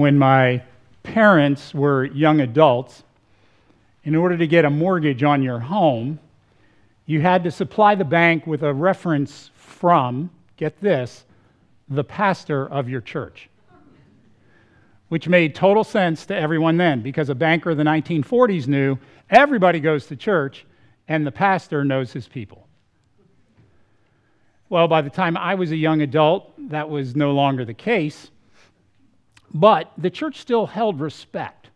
when my parents were young adults, in order to get a mortgage on your home, you had to supply the bank with a reference from, get this, the pastor of your church. Which made total sense to everyone then, because a banker of the 1940s knew everybody goes to church and the pastor knows his people. Well, by the time I was a young adult, that was no longer the case. But the church still held respect.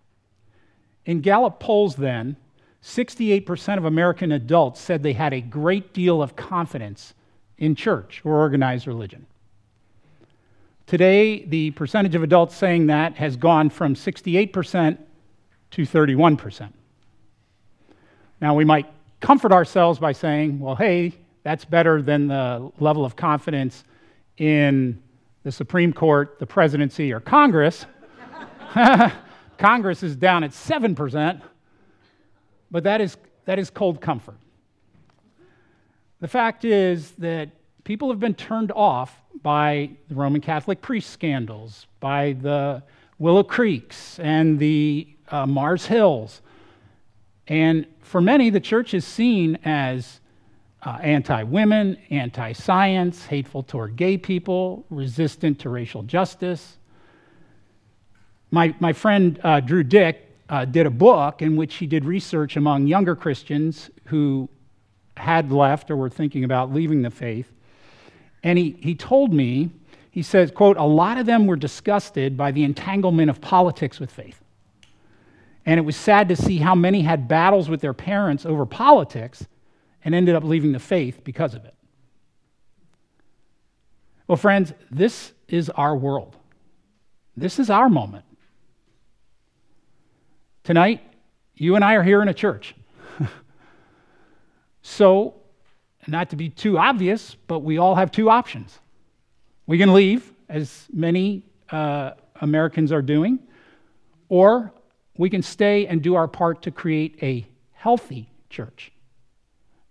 In Gallup polls then, 68% of American adults said they had a great deal of confidence in church or organized religion. Today, the percentage of adults saying that has gone from 68% to 31%. Now, we might comfort ourselves by saying, well, hey, that's better than the level of confidence in the Supreme Court, the presidency, or Congress. Congress is down at 7%, but that is, that is cold comfort. The fact is that people have been turned off by the Roman Catholic priest scandals, by the Willow Creeks and the uh, Mars Hills. And for many, the church is seen as uh, anti women, anti science, hateful toward gay people, resistant to racial justice. My, my friend uh, Drew Dyck uh, did a book in which he did research among younger Christians who had left or were thinking about leaving the faith. And he, he told me, he says, quote, a lot of them were disgusted by the entanglement of politics with faith. And it was sad to see how many had battles with their parents over politics and ended up leaving the faith because of it. Well, friends, this is our world. This is our moment. Tonight, you and I are here in a church. so, not to be too obvious, but we all have two options. We can leave, as many uh, Americans are doing, or we can stay and do our part to create a healthy church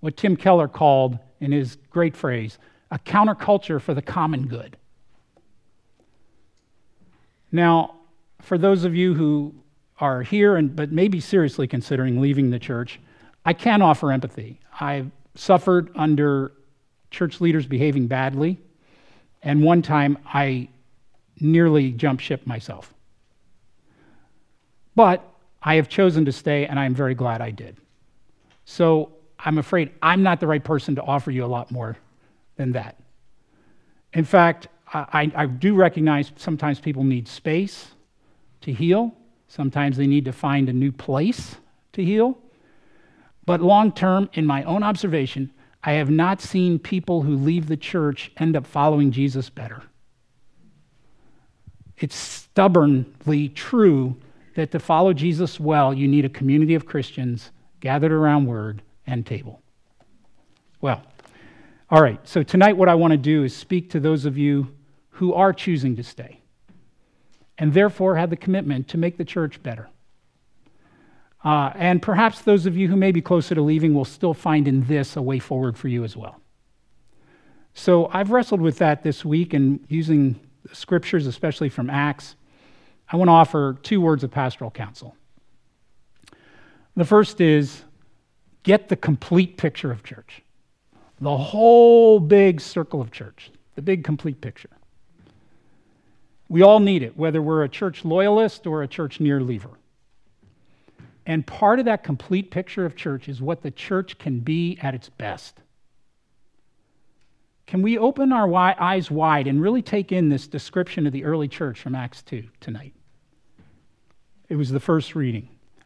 what Tim Keller called, in his great phrase, a counterculture for the common good. Now, for those of you who are here and but maybe seriously considering leaving the church, I can offer empathy. I've suffered under church leaders behaving badly, and one time I nearly jumped ship myself. But I have chosen to stay, and I'm very glad I did. So I'm afraid I'm not the right person to offer you a lot more than that. In fact, I, I, do recognize sometimes people need space to heal. Sometimes they need to find a new place to heal. But long term, in my own observation, I have not seen people who leave the church end up following Jesus better. It's stubbornly true that to follow Jesus well, you need a community of Christians gathered around Word and table. Well, all right, so tonight what I want to do is speak to those of you who are choosing to stay and therefore have the commitment to make the church better. Uh, and perhaps those of you who may be closer to leaving will still find in this a way forward for you as well. So I've wrestled with that this week and using scriptures, especially from Acts. I want to offer two words of pastoral counsel. The first is get the complete picture of church. The whole big circle of church, the big complete picture. We all need it, whether we're a church loyalist or a church near leaver. And part of that complete picture of church is what the church can be at its best. Can we open our eyes wide and really take in this description of the early church from Acts 2 tonight? It was the first reading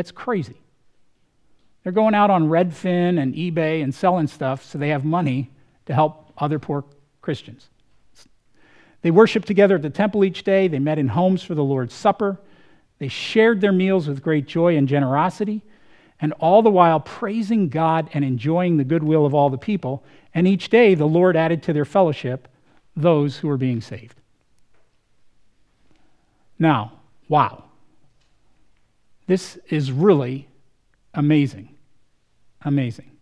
That's crazy. They're going out on Redfin and eBay and selling stuff so they have money to help other poor Christians. They worshiped together at the temple each day. They met in homes for the Lord's Supper. They shared their meals with great joy and generosity, and all the while praising God and enjoying the goodwill of all the people. And each day the Lord added to their fellowship those who were being saved. Now, wow. This is really amazing. Amazing.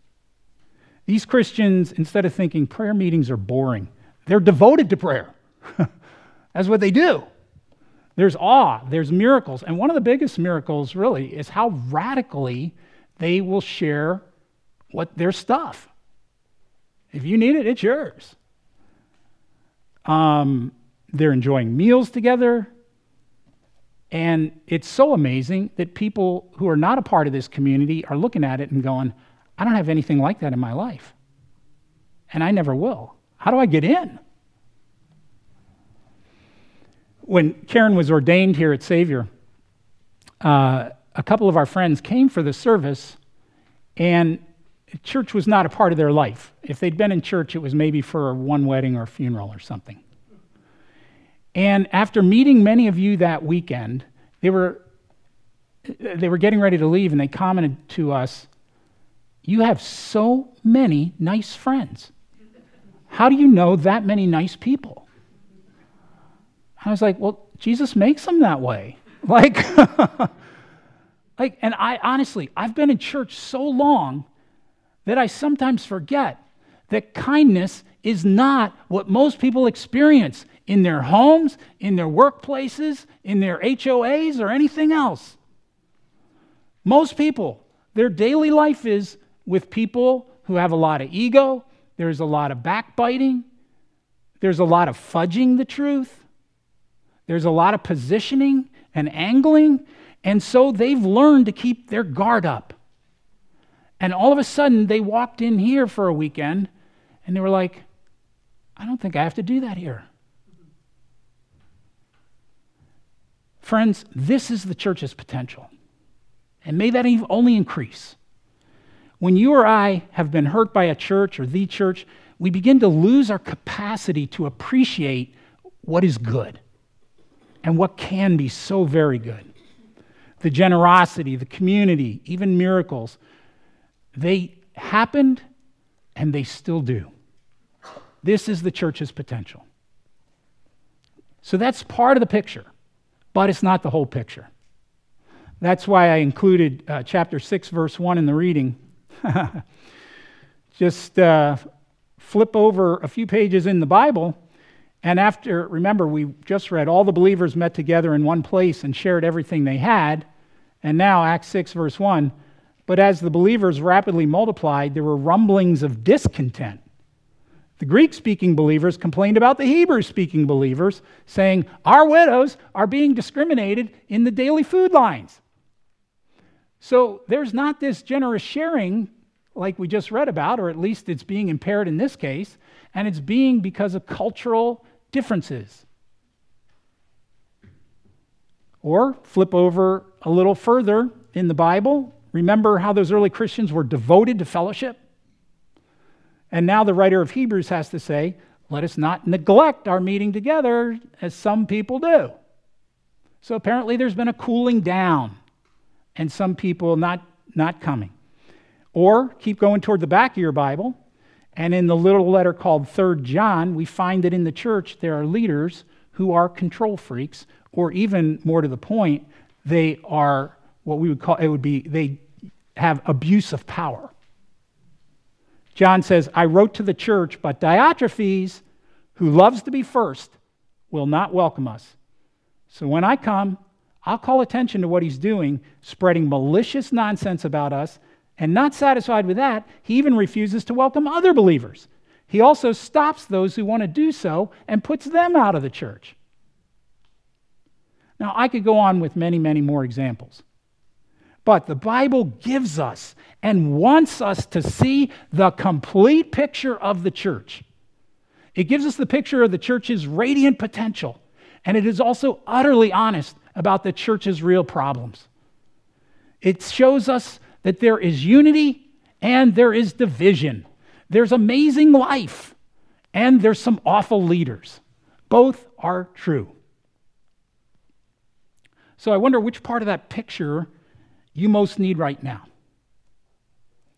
These Christians, instead of thinking prayer meetings are boring, they're devoted to prayer. That's what they do. There's awe, there's miracles. And one of the biggest miracles, really, is how radically they will share what their stuff. If you need it, it's yours. Um, they're enjoying meals together. And it's so amazing that people who are not a part of this community are looking at it and going, I don't have anything like that in my life. And I never will. How do I get in? When Karen was ordained here at Savior, uh, a couple of our friends came for the service, and church was not a part of their life. If they'd been in church, it was maybe for one wedding or a funeral or something. And after meeting many of you that weekend, they were, they were getting ready to leave, and they commented to us, You have so many nice friends. How do you know that many nice people? I was like, Well, Jesus makes them that way. Like, like, and I honestly, I've been in church so long that I sometimes forget that kindness is not what most people experience in their homes, in their workplaces, in their HOAs, or anything else. Most people, their daily life is with people who have a lot of ego, there's a lot of backbiting, there's a lot of fudging the truth, there's a lot of positioning and angling, and so they've learned to keep their guard up. And all of a sudden, they walked in here for a weekend and they were like, I don't think I have to do that here. Friends, this is the church's potential. And may that only increase. When you or I have been hurt by a church or the church, we begin to lose our capacity to appreciate what is good and what can be so very good. The generosity, the community, even miracles, they happened and they still do. This is the church's potential. So that's part of the picture but it's not the whole picture. That's why I included uh, chapter 6, verse 1 in the reading. Just uh, flip over a few pages in the Bible, and after, remember, we just read all the believers met together in one place and shared everything they had. And now, Acts 6, verse 1. But as the believers rapidly multiplied, there were rumblings of discontent the Greek speaking believers complained about the Hebrew speaking believers, saying, Our widows are being discriminated in the daily food lines. So there's not this generous sharing like we just read about, or at least it's being impaired in this case, and it's being because of cultural differences. Or flip over a little further in the Bible. Remember how those early Christians were devoted to fellowship? And now the writer of Hebrews has to say, let us not neglect our meeting together as some people do. So apparently there's been a cooling down and some people not, not coming. Or keep going toward the back of your Bible, and in the little letter called Third John, we find that in the church there are leaders who are control freaks, or even more to the point, they are what we would call it would be they have abuse of power. John says, I wrote to the church, but Diotrephes, who loves to be first, will not welcome us. So when I come, I'll call attention to what he's doing, spreading malicious nonsense about us. And not satisfied with that, he even refuses to welcome other believers. He also stops those who want to do so and puts them out of the church. Now, I could go on with many, many more examples. But the Bible gives us and wants us to see the complete picture of the church. It gives us the picture of the church's radiant potential, and it is also utterly honest about the church's real problems. It shows us that there is unity and there is division. There's amazing life and there's some awful leaders. Both are true. So I wonder which part of that picture you most need right now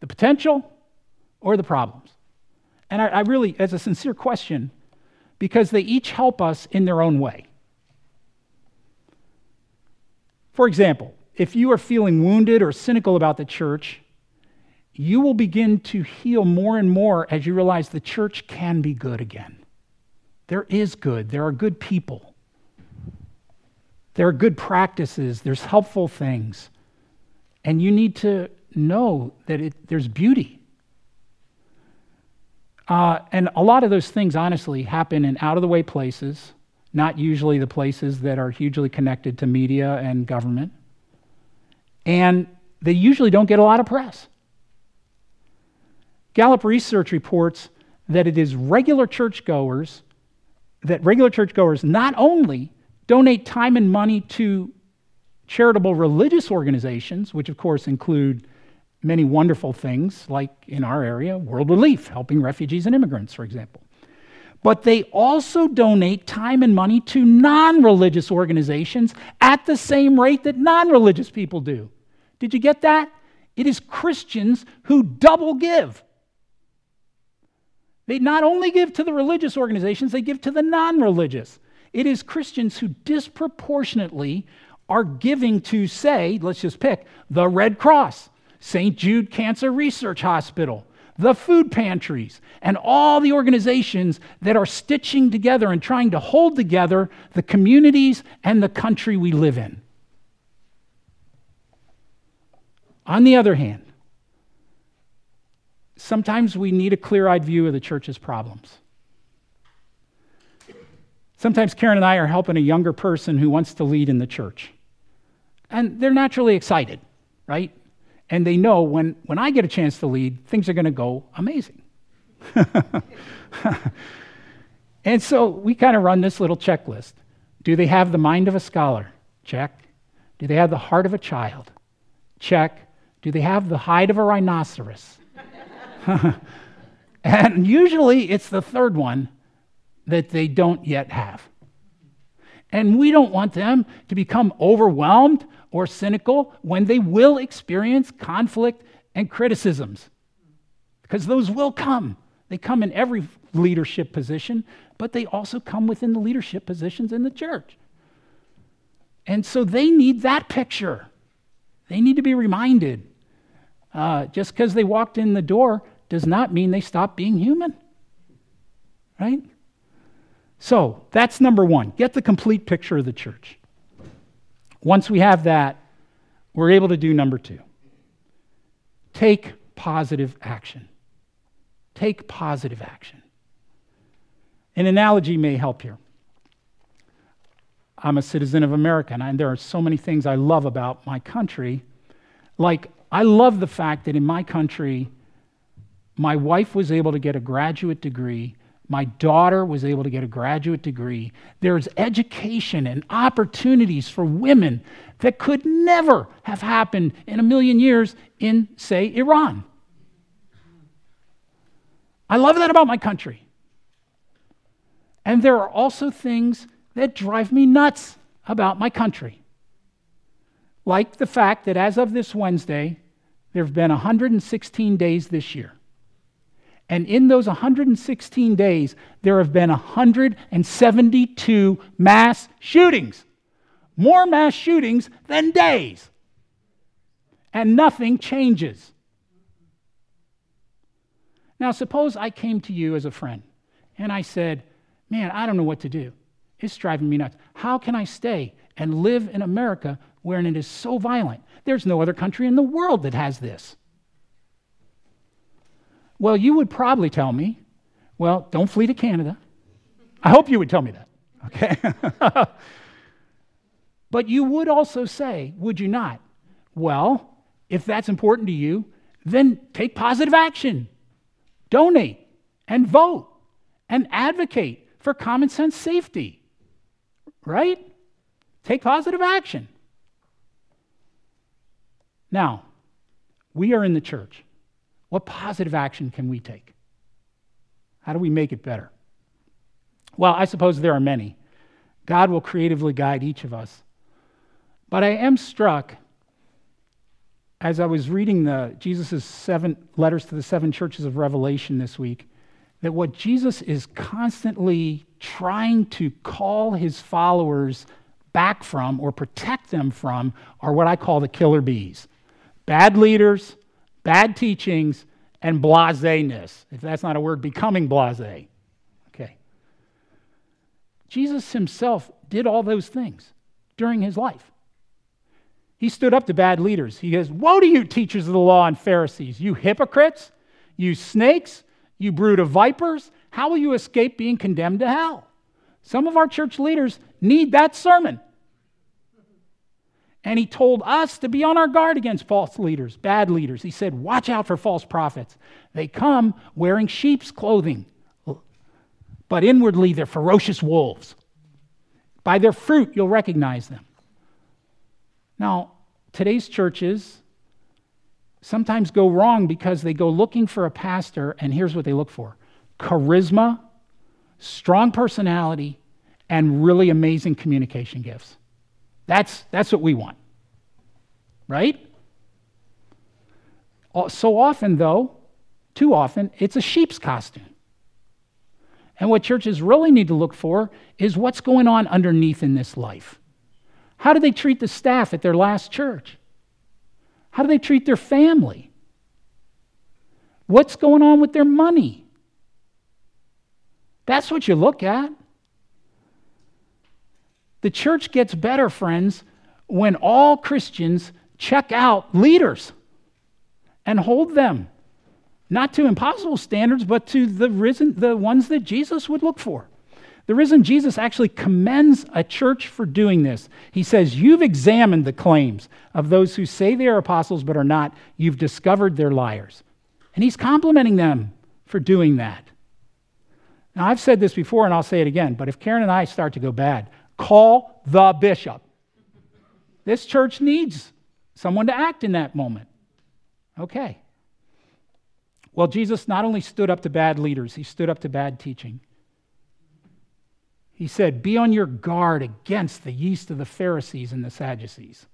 the potential or the problems? And I, I, really, as a sincere question, because they each help us in their own way. For example, if you are feeling wounded or cynical about the church, you will begin to heal more and more as you realize the church can be good again. There is good, there are good people, there are good practices, there's helpful things. And you need to know that it, there's beauty. Uh, and a lot of those things, honestly, happen in out of the way places, not usually the places that are hugely connected to media and government. And they usually don't get a lot of press. Gallup research reports that it is regular churchgoers, that regular churchgoers not only donate time and money to charitable religious organizations, which of course include many wonderful things, like in our area, World Relief, helping refugees and immigrants, for example. But they also donate time and money to non religious organizations at the same rate that non religious people do. Did you get that? It is Christians who double give. They not only give to the religious organizations, they give to the non religious. It is Christians who disproportionately are giving to, say, let's just pick, the Red Cross, St. Jude Cancer Research Hospital, the food pantries, and all the organizations that are stitching together and trying to hold together the communities and the country we live in. On the other hand, sometimes we need a clear eyed view of the church's problems. Sometimes Karen and I are helping a younger person who wants to lead in the church. And they're naturally excited, right? And they know when, when I get a chance to lead, things are going to go amazing. and so we kind of run this little checklist. Do they have the mind of a scholar? Check. Do they have the heart of a child? Check. Do they have the hide of a rhinoceros? and usually it's the third one that they don't yet have. And we don't want them to become overwhelmed or cynical when they will experience conflict and criticisms. Because those will come. They come in every leadership position, but they also come within the leadership positions in the church. And so they need that picture. They need to be reminded. Uh, just because they walked in the door does not mean they stop being human. Right? So that's number one. Get the complete picture of the church. Once we have that, we're able to do number two take positive action. Take positive action. An analogy may help here. I'm a citizen of America, and there are so many things I love about my country. Like, I love the fact that in my country, my wife was able to get a graduate degree my daughter was able to get a graduate degree. There's education and opportunities for women that could never have happened in a million years in, say, Iran. I love that about my country. And there are also things that drive me nuts about my country. Like the fact that as of this Wednesday, there have been 116 days this year. And in those 116 days, there have been 172 mass shootings. More mass shootings than days. And nothing changes. Now, suppose I came to you as a friend and I said, Man, I don't know what to do. It's driving me nuts. How can I stay and live in America wherein it is so violent? There's no other country in the world that has this. Well, you would probably tell me, well, don't flee to Canada. I hope you would tell me that, okay? but you would also say, would you not? Well, if that's important to you, then take positive action. Donate and vote and advocate for common sense safety. Right? Take positive action. Now, we are in the church. What positive action can we take? How do we make it better? Well, I suppose there are many. God will creatively guide each of us. But I am struck as I was reading the Jesus' seven letters to the seven churches of Revelation this week, that what Jesus is constantly trying to call his followers back from or protect them from are what I call the killer bees bad leaders, bad teachings, and blaseness. If that's not a word, becoming blase. Okay. Jesus himself did all those things during his life. He stood up to bad leaders. He goes, Woe to you, teachers of the law and Pharisees, you hypocrites, you snakes, you brood of vipers. How will you escape being condemned to hell? Some of our church leaders need that sermon. And he told us to be on our guard against false leaders, bad leaders. He said, Watch out for false prophets. They come wearing sheep's clothing, but inwardly they're ferocious wolves. By their fruit, you'll recognize them. Now, today's churches sometimes go wrong because they go looking for a pastor, and here's what they look for charisma, strong personality, and really amazing communication gifts. That's, that's what we want. Right? So often, though, too often, it's a sheep's costume. And what churches really need to look for is what's going on underneath in this life. How do they treat the staff at their last church? How do they treat their family? What's going on with their money? That's what you look at. The church gets better, friends, when all Christians check out leaders and hold them not to impossible standards, but to the risen, the ones that Jesus would look for. The risen Jesus actually commends a church for doing this. He says, You've examined the claims of those who say they are apostles but are not. You've discovered they're liars. And he's complimenting them for doing that. Now, I've said this before and I'll say it again, but if Karen and I start to go bad, call the bishop. This church needs someone to act in that moment. Okay. Well, Jesus not only stood up to bad leaders, he stood up to bad teaching. He said, Be on your guard against the yeast of the Pharisees and the Sadducees.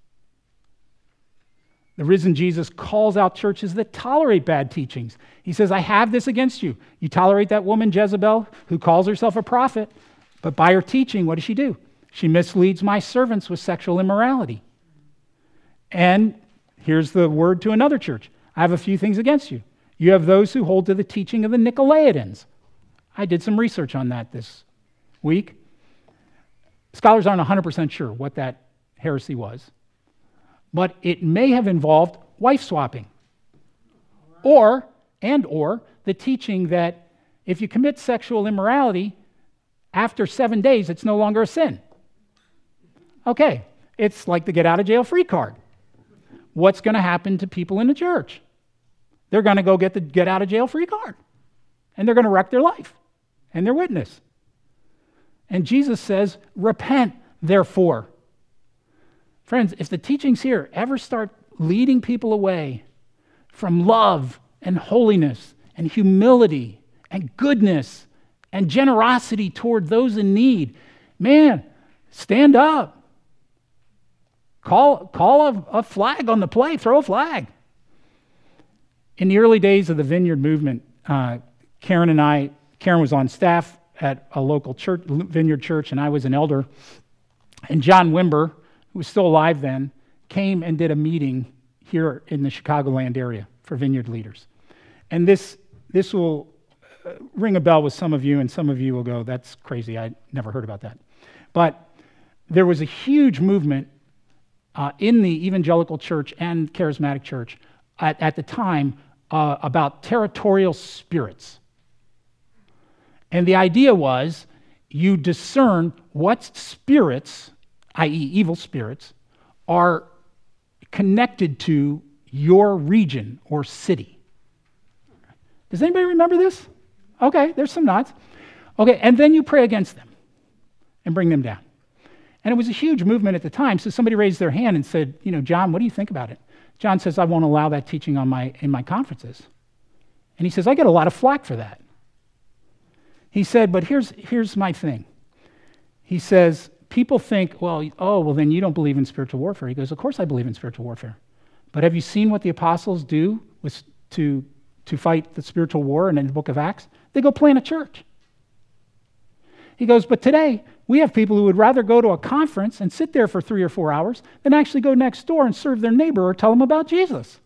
The risen Jesus calls out churches that tolerate bad teachings. He says, I have this against you. You tolerate that woman, Jezebel, who calls herself a prophet, but by her teaching, what does she do? She misleads my servants with sexual immorality. And here's the word to another church I have a few things against you. You have those who hold to the teaching of the Nicolaitans. I did some research on that this week. Scholars aren't 100% sure what that heresy was, but it may have involved wife swapping. Or, and or, the teaching that if you commit sexual immorality, after seven days, it's no longer a sin. Okay, it's like the get out of jail free card. What's going to happen to people in the church? They're going to go get the get out of jail free card, and they're going to wreck their life and their witness. And Jesus says, Repent, therefore. Friends, if the teachings here ever start leading people away from love and holiness and humility and goodness and generosity toward those in need, man, stand up. Call, call a, a flag on the play, throw a flag. In the early days of the Vineyard movement, uh, Karen and I, Karen was on staff at a local church, Vineyard Church, and I was an elder. And John Wimber, who was still alive then, came and did a meeting here in the Chicagoland area for Vineyard leaders. And this, this will uh, ring a bell with some of you, and some of you will go, That's crazy. I never heard about that. But there was a huge movement uh, in the evangelical church and charismatic church at, at the time uh, about territorial spirits. And the idea was you discern what spirits, i.e., evil spirits, are connected to your region or city. Does anybody remember this? Okay, there's some nods. Okay, and then you pray against them and bring them down. And it was a huge movement at the time. So somebody raised their hand and said, You know, John, what do you think about it? John says, I won't allow that teaching on my, in my conferences. And he says, I get a lot of flack for that. He said, But here's, here's my thing. He says, People think, well, oh, well, then you don't believe in spiritual warfare. He goes, Of course I believe in spiritual warfare. But have you seen what the apostles do with, to, to fight the spiritual war in the book of Acts? They go plant a church. He goes, But today, we have people who would rather go to a conference and sit there for three or four hours than actually go next door and serve their neighbor or tell them about Jesus.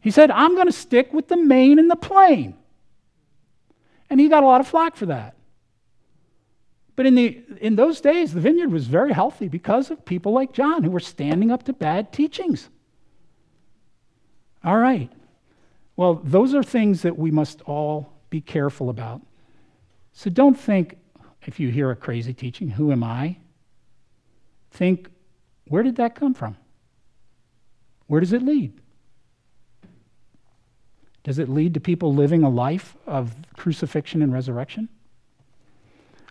He said, I'm going to stick with the main and the plain. And he got a lot of flack for that. But in, the, in those days, the vineyard was very healthy because of people like John who were standing up to bad teachings. All right. Well, those are things that we must all be careful about. So don't think, if you hear a crazy teaching, who am I? Think, where did that come from? Where does it lead? Does it lead to people living a life of crucifixion and resurrection?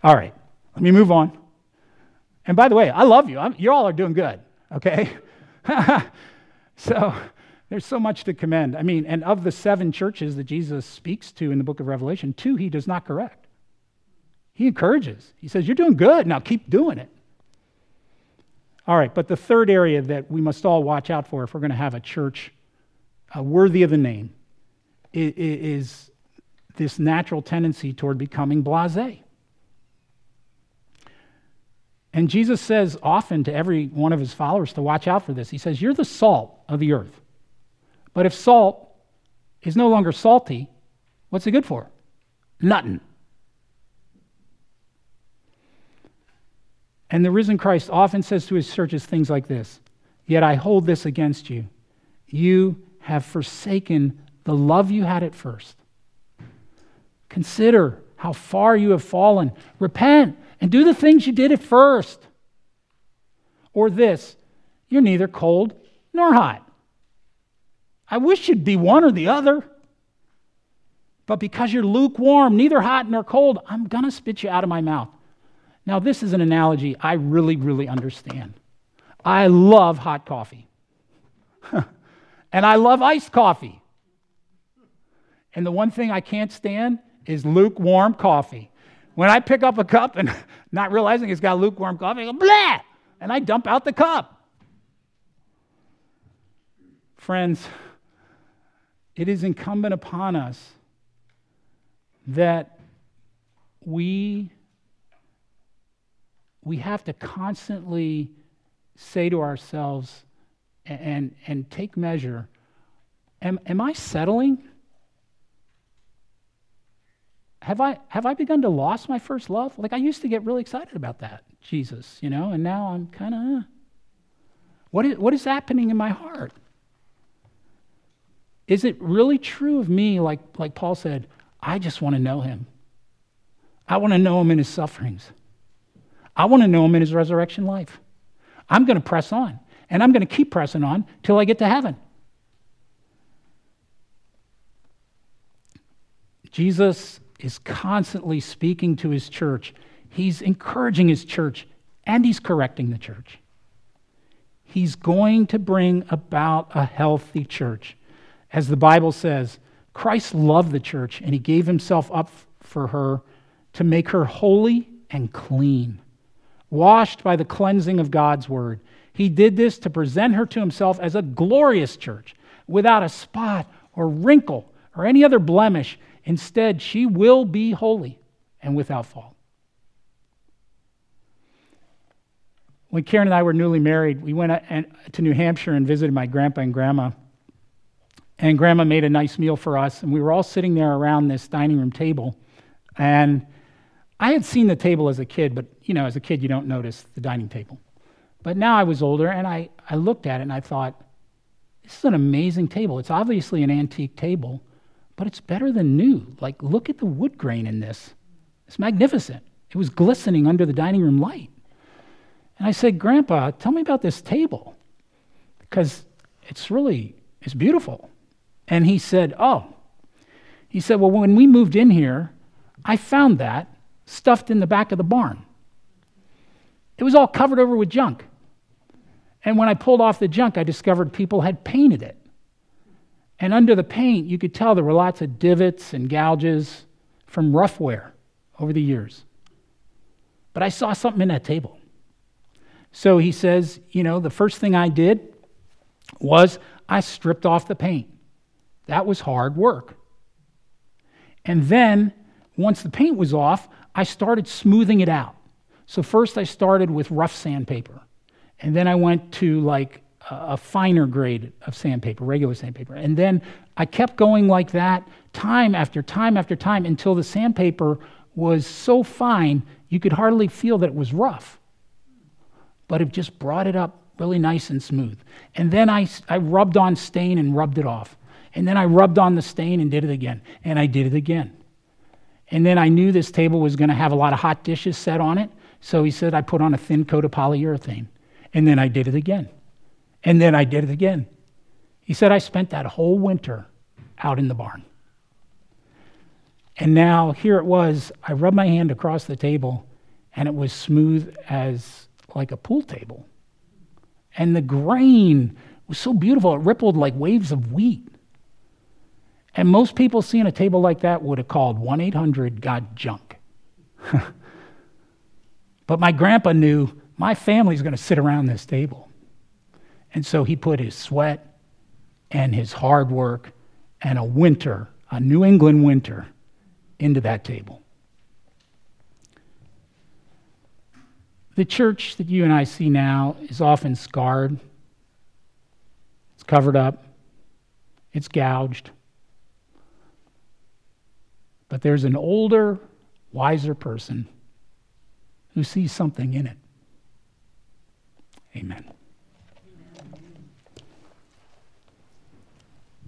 All right, let me move on. And by the way, I love you. you all are doing good, okay? so there's so much to commend. I mean, and of the seven churches that Jesus speaks to in the book of Revelation, two he does not correct. He encourages. He says, You're doing good. Now keep doing it. All right, but the third area that we must all watch out for if we're going to have a church uh, worthy of the name is this natural tendency toward becoming blase. And Jesus says often to every one of his followers to watch out for this. He says, You're the salt of the earth. But if salt is no longer salty, what's it good for? Nothing. And the risen Christ often says to his churches things like this Yet I hold this against you. You have forsaken the love you had at first. Consider how far you have fallen. Repent and do the things you did at first. Or this you're neither cold nor hot. I wish you'd be one or the other. But because you're lukewarm, neither hot nor cold, I'm going to spit you out of my mouth. Now, this is an analogy I really, really understand. I love hot coffee. and I love iced coffee. And the one thing I can't stand is lukewarm coffee. When I pick up a cup and not realizing it's got lukewarm coffee, I go, blah, and I dump out the cup. Friends, it is incumbent upon us that we, we have to constantly say to ourselves and, and, and take measure am, am I settling? have I, have I begun to lost my first love? Like I used to get really excited about that, Jesus, you know, and now I'm kind of, uh, what is, what is happening in my heart? Is it really true of me, like, like Paul said, I just want to know him? I want to know him in his sufferings. I want to know him in his resurrection life. I'm going to press on, and I'm going to keep pressing on till I get to heaven. Jesus is constantly speaking to his church. He's encouraging his church and he's correcting the church. He's going to bring about a healthy church. As the Bible says, Christ loved the church and he gave himself up for her to make her holy and clean, washed by the cleansing of God's word. He did this to present her to himself as a glorious church without a spot or wrinkle or any other blemish Instead, she will be holy and without fault. When Karen and I were newly married, we went to New Hampshire and visited my grandpa and grandma. And grandma made a nice meal for us, and we were all sitting there around this dining room table. And I had seen the table as a kid, but you know, as a kid, you don't notice the dining table. But now I was older, and I, I looked at it and I thought, this is an amazing table. It's obviously an antique table, but it's better than new. Like, look at the wood grain in this. It's magnificent. It was glistening under the dining room light. And I said, Grandpa, tell me about this table because it's really, it's beautiful. And he said, Oh, he said, Well, when we moved in here, I found that stuffed in the back of the barn. It was all covered over with junk. And when I pulled off the junk, I discovered people had painted it. And under the paint, you could tell there were lots of divots and gouges from rough wear over the years. But I saw something in that table. So he says, you know, the first thing I did was I stripped off the paint. That was hard work. And then, once the paint was off, I started smoothing it out. So, first I started with rough sandpaper. And then I went to like a finer grade of sandpaper, regular sandpaper. And then I kept going like that time after time after time until the sandpaper was so fine you could hardly feel that it was rough. But it just brought it up really nice and smooth. And then I, I rubbed on stain and rubbed it off. And then I rubbed on the stain and did it again. And I did it again. And then I knew this table was going to have a lot of hot dishes set on it. So he said I put on a thin coat of polyurethane. And then I did it again. And then I did it again. He said I spent that whole winter out in the barn. And now here it was. I rubbed my hand across the table, and it was smooth as like a pool table. And the grain was so beautiful, it rippled like waves of wheat. And most people seeing a table like that would have called 1 800 Got Junk. but my grandpa knew my family's going to sit around this table. And so he put his sweat and his hard work and a winter, a New England winter, into that table. The church that you and I see now is often scarred, it's covered up, it's gouged. But there's an older, wiser person who sees something in it. Amen.